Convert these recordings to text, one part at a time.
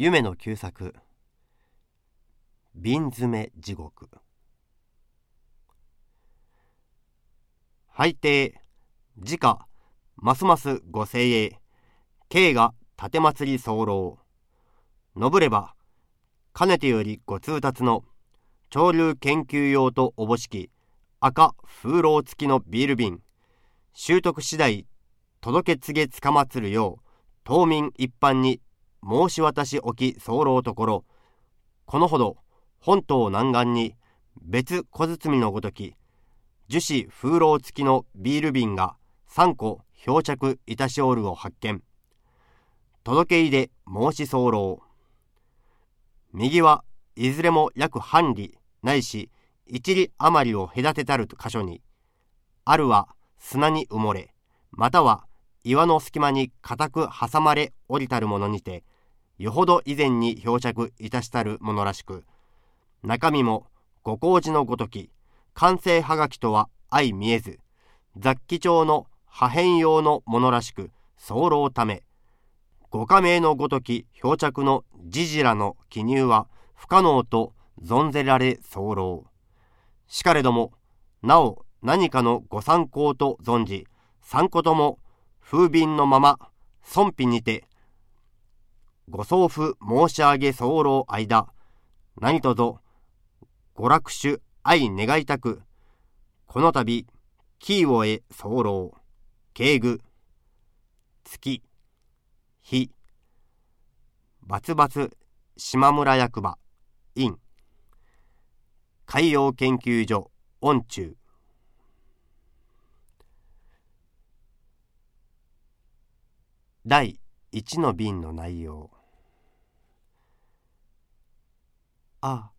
夢の旧作。瓶詰め地獄。拝啓自家ますますご精鋭。慶が立祭り候。述ればかねてよりご通達の潮流研究用とおぼしき赤風浪付きのビール瓶。習得次第届け告げつかまつるよう島民一般に申し渡し置き候ところこのほど本島南岸に別小包のごとき樹脂風浪付きのビール瓶が3個漂着いたしおるを発見。届け入れ申し候。右はいずれも約半里ないし一里余りを隔てたる箇所にあるは砂に埋もれまたは岩の隙間に固く挟まれ降りたるものにてよほど以前に漂着いたしたるものらしく中身もご工事のごとき完成はがきとは相見えず雑記帳の破片用のものらしく候ためご加盟のごとき漂着の時事らの記入は不可能と存ぜられ候しかれどもなお何かのご参考と存じ三個とも風便のまま尊否にてご送付申し上げ候間何とぞご落手愛願いたくこの度キーをへ候敬具月日バツバツ島村役場院海洋研究所恩中。第1の便の内容。ああ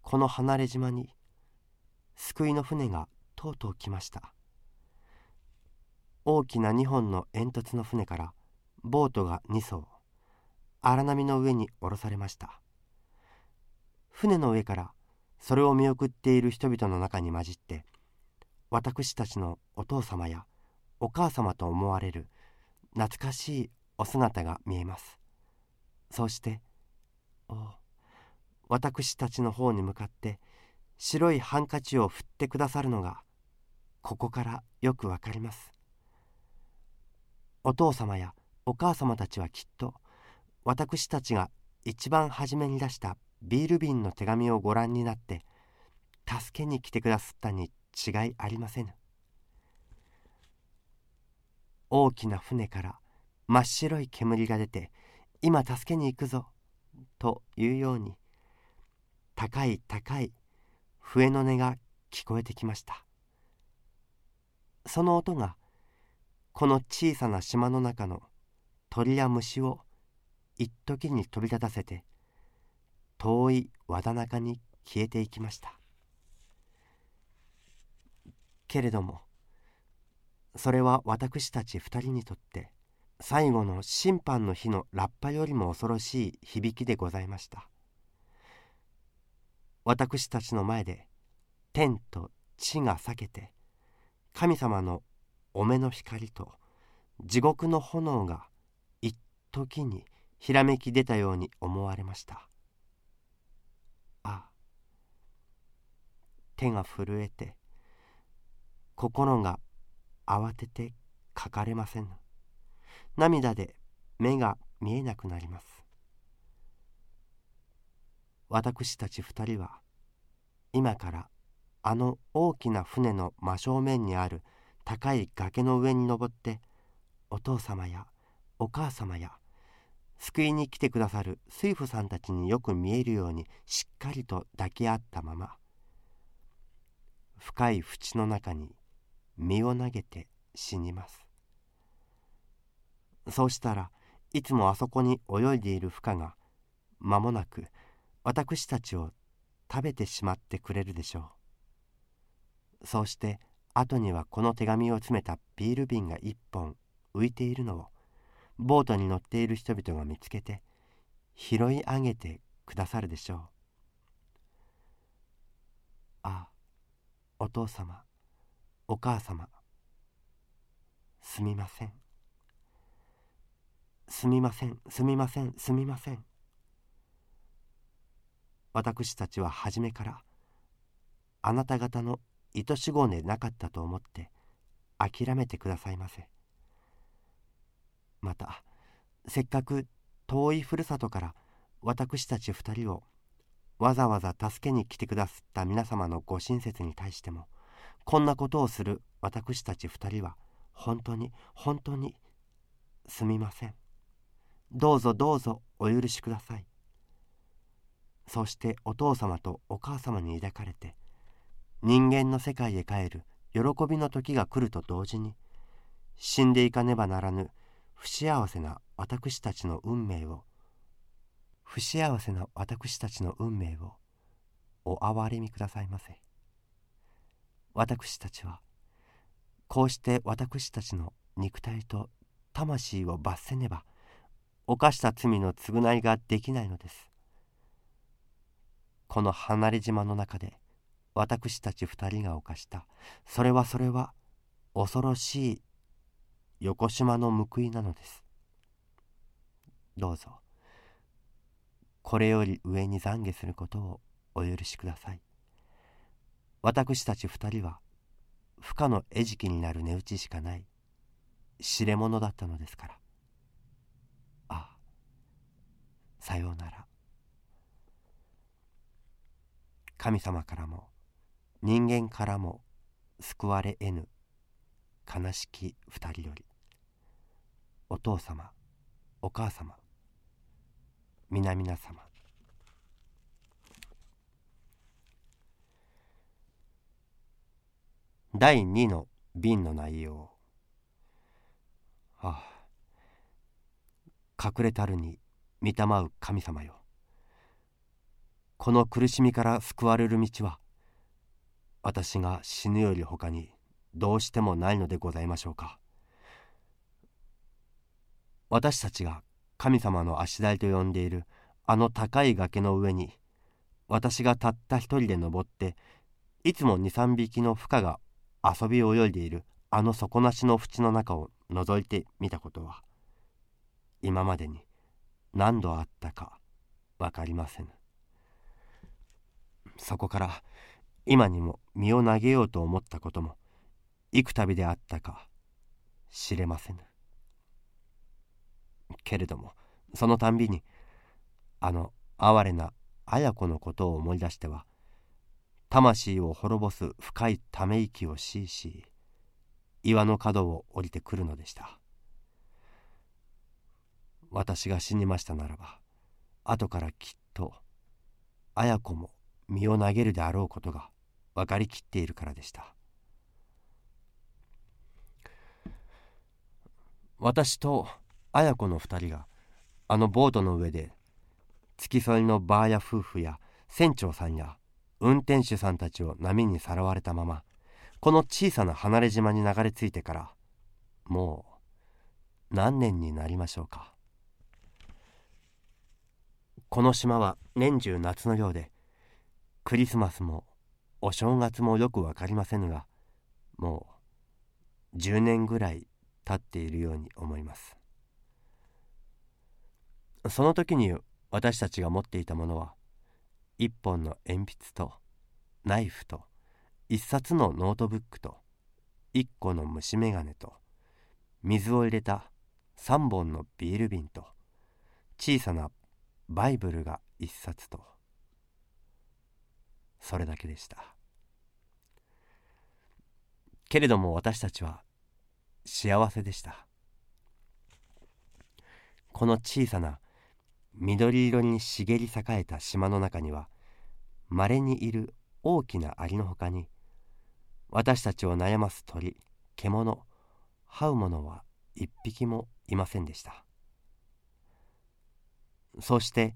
この離れ島に救いの船がとうとう来ました。大きな2本の煙突の船からボートが2艘荒波の上に降ろされました。船の上からそれを見送っている人々の中に混じって私たちのお父様やお母様と思われる懐かしいお姿が見えます。そうしてお私たちの方に向かって白いハンカチを振ってくださるのがここからよくわかります。お父様やお母様たちはきっと私たちが一番初めに出したビール瓶の手紙をご覧になって助けに来てくださったに違いありませぬ。大きな船から真っ白い煙が出て今助けに行くぞというように高い高い笛の音が聞こえてきました。その音がこの小さな島の中の鳥や虫を一時に飛び立たせて遠い和田中に消えていきました。けれどもそれは私たち二人にとって最後の審判の日のラッパよりも恐ろしい響きでございました。私たちの前で天と地が裂けて神様のお目の光と地獄の炎が一時にひらめき出たように思われました。ああ手が震えて心が慌ててかかれません。涙で目が見えなくなります。私たち二人は今からあの大きな船の真正面にある高い崖の上に登ってお父様やお母様や救いに来てくださる水夫さんたちによく見えるようにしっかりと抱き合ったまま深い淵の中に身を投げて死にます。そうしたらいつもあそこに泳いでいる孵化が間もなく私たちを食べてしまってくれるでしょう。そうして後にはこの手紙を詰めたビール瓶が一本浮いているのをボートに乗っている人々が見つけて拾い上げてくださるでしょう。ああお父様お母様すみません。すみませんすみませんすみません。私たちは初めからあなた方の愛し子でなかったと思って諦めてくださいませ。またせっかく遠いふるさとから私たち二人をわざわざ助けに来てくださった皆様のご親切に対してもこんなことをする私たち二人は本当に本当にすみません。どうぞどうぞお許しください。そしてお父様とお母様に抱かれて人間の世界へ帰る喜びの時が来ると同時に死んでいかねばならぬ不幸せな私たちの運命を不幸せな私たちの運命をお憐れみくださいませ。私たちはこうして私たちの肉体と魂を罰せねば犯した罪の償いができないのです。この離れ島の中で私たち二人が犯したそれはそれは恐ろしい横島の報いなのです。どうぞこれより上に懺悔することをお許しください。私たち二人は不可の餌食になる値打ちしかない知れ者だったのですから。ああさようなら。神様からも人間からも救われ得ぬ悲しき二人よりお父様お母様皆々様。第2の瓶の内容ああ隠れたるに見たまう神様よ。この苦しみから救われる道は私が死ぬより他にどうしてもないのでございましょうか。私たちが神様の足台と呼んでいるあの高い崖の上に私がたった一人で登っていつも23匹の孵化が遊び泳いでいるあの底なしの淵の中を覗いてみたことは今までに何度あったか分かりませんそこから今にも身を投げようと思ったことも幾度であったか知れませぬ。けれどもそのたんびにあの哀れな綾子のことを思い出しては魂を滅ぼす深いため息をしいし岩の角を降りてくるのでした。私が死にましたならば後からきっと綾子も身を投げるであろうことが分かりきっているからでした。私と綾子の二人があのボートの上で付き添いのバーや夫婦や船長さんや運転手さんたちを波にさらわれたままこの小さな離れ島に流れ着いてからもう何年になりましょうか。この島は年中夏のようでクリスマスもお正月もよく分かりませぬがもう10年ぐらい経っているように思います。その時に私たちが持っていたものは一本の鉛筆とナイフと一冊のノートブックと一個の虫眼鏡と水を入れた三本のビール瓶と小さなバイブルが一冊と。それだけでした。けれども私たちは幸せでした。この小さな緑色に茂り栄えた島の中にはまれにいる大きなアリのほかに私たちを悩ます鳥獣這う者は一匹もいませんでした。そして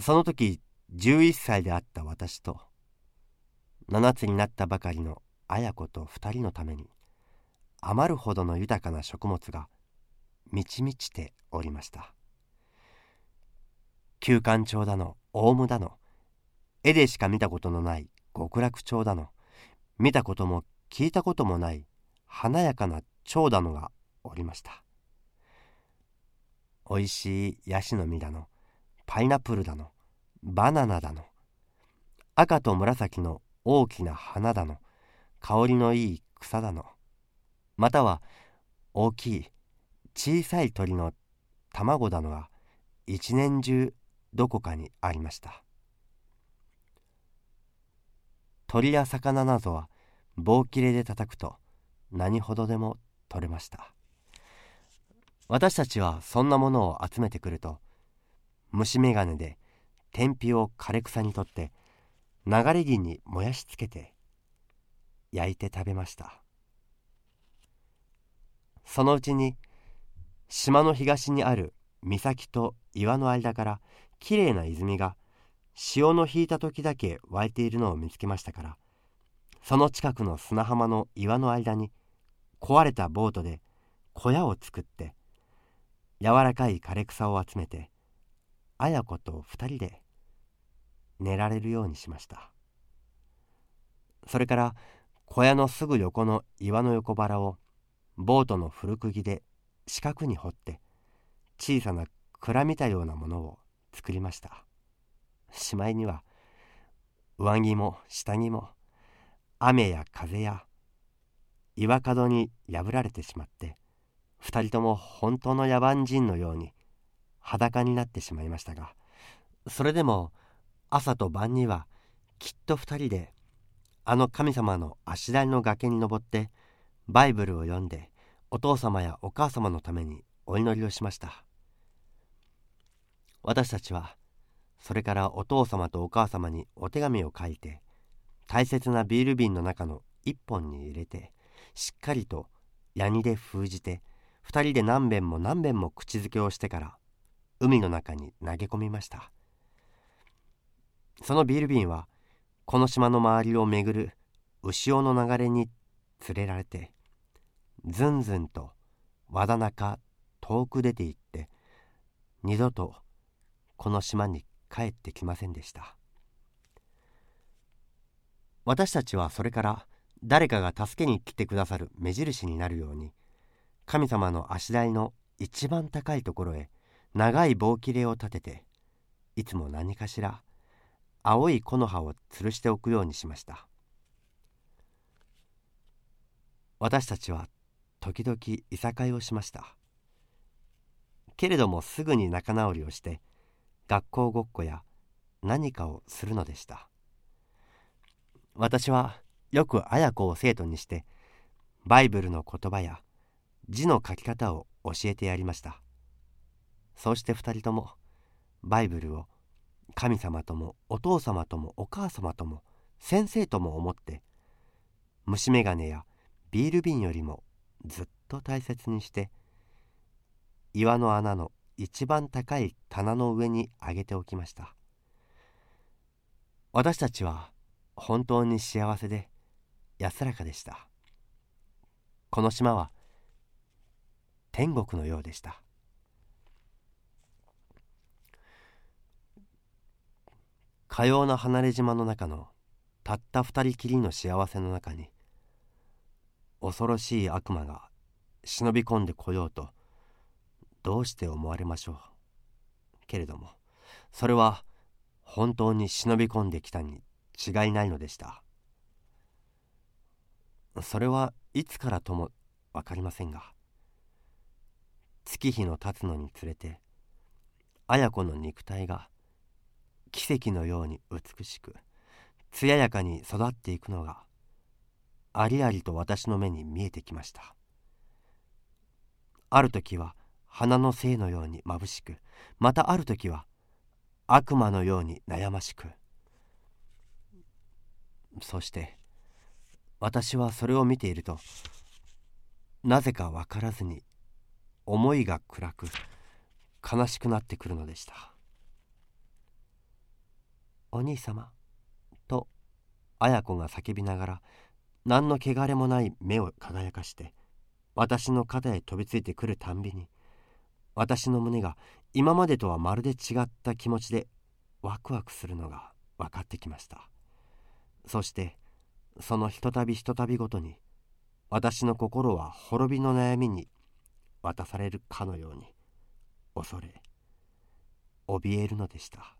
その時11歳であった私と7つになったばかりの綾子と2人のために余るほどの豊かな食物が満ち満ちておりました。旧館町だのオウムだの絵でしか見たことのない極楽町だの見たことも聞いたこともない華やかな蝶だのがおりました。おいしいヤシの実だのパイナップルだのバナナだの。赤と紫の大きな花だの。香りのいい草だの。または大きい小さい鳥の卵だのが一年中どこかにありました。鳥や魚などは棒切れで叩くと何ほどでも取れました。私たちはそんなものを集めてくると虫眼鏡で天日を枯れ草にとって流れ木に燃やしつけて焼いて食べました。そのうちに島の東にある岬と岩の間からきれいな泉が潮の引いた時だけ湧いているのを見つけましたからその近くの砂浜の岩の間に壊れたボートで小屋を作って柔らかい枯れ草を集めて綾子と二人で寝られるようにしました。それから小屋のすぐ横の岩の横腹をボートの古釘で四角に掘って小さな蔵見たようなものを作りました。しまいには上着も下着も雨や風や岩角に破られてしまって二人とも本当の野蛮人のように裸になってしまいましたがそれでも朝と晩にはきっと二人であの神様の足台の崖に登ってバイブルを読んでお父様やお母様のためにお祈りをしました。私たちはそれからお父様とお母様にお手紙を書いて大切なビール瓶の中の一本に入れてしっかりとヤニで封じて二人で何遍も何遍も口づけをしてから海の中に投げ込みました。そのビール瓶はこの島の周りを巡る潮の流れに連れられてずんずんと和田中遠く出て行って二度とこの島に帰ってきませんでした。私たちはそれから誰かが助けに来てくださる目印になるように神様の足台の一番高いところへ長い棒切れを立てていつも何かしら青い木の葉を吊るしておくようにしました。私たちは時々いさかいをしました。けれどもすぐに仲直りをして学校ごっこや何かをするのでした。私はよく綾子を生徒にしてバイブルの言葉や字の書き方を教えてやりました。そうして二人ともバイブルを神様ともお父様ともお母様とも先生とも思って虫眼鏡やビール瓶よりもずっと大切にして岩の穴の一番高い棚の上に上げておきました。私たちは本当に幸せで安らかでした。この島は天国のようでした。かような離れ島の中のたった二人きりの幸せの中に恐ろしい悪魔が忍び込んでこようとどうして思われましょう。けれどもそれは本当に忍び込んできたに違いないのでした。それはいつからとも分かりませんが月日の経つのにつれて綾子の肉体が奇跡のように美しく艶やかに育っていくのがありありと私の目に見えてきました。ある時は花の精のように眩しくまたある時は悪魔のように悩ましく。そして私はそれを見ているとなぜか分からずに思いが暗く悲しくなってくるのでした。お兄様」と綾子が叫びながら何の汚れもない目を輝かして私の肩へ飛びついてくるたんびに私の胸が今までとはまるで違った気持ちでワクワクするのが分かってきました。そしてそのひとたびひとたびごとに私の心は滅びの悩みに渡されるかのように恐れ怯えるのでした。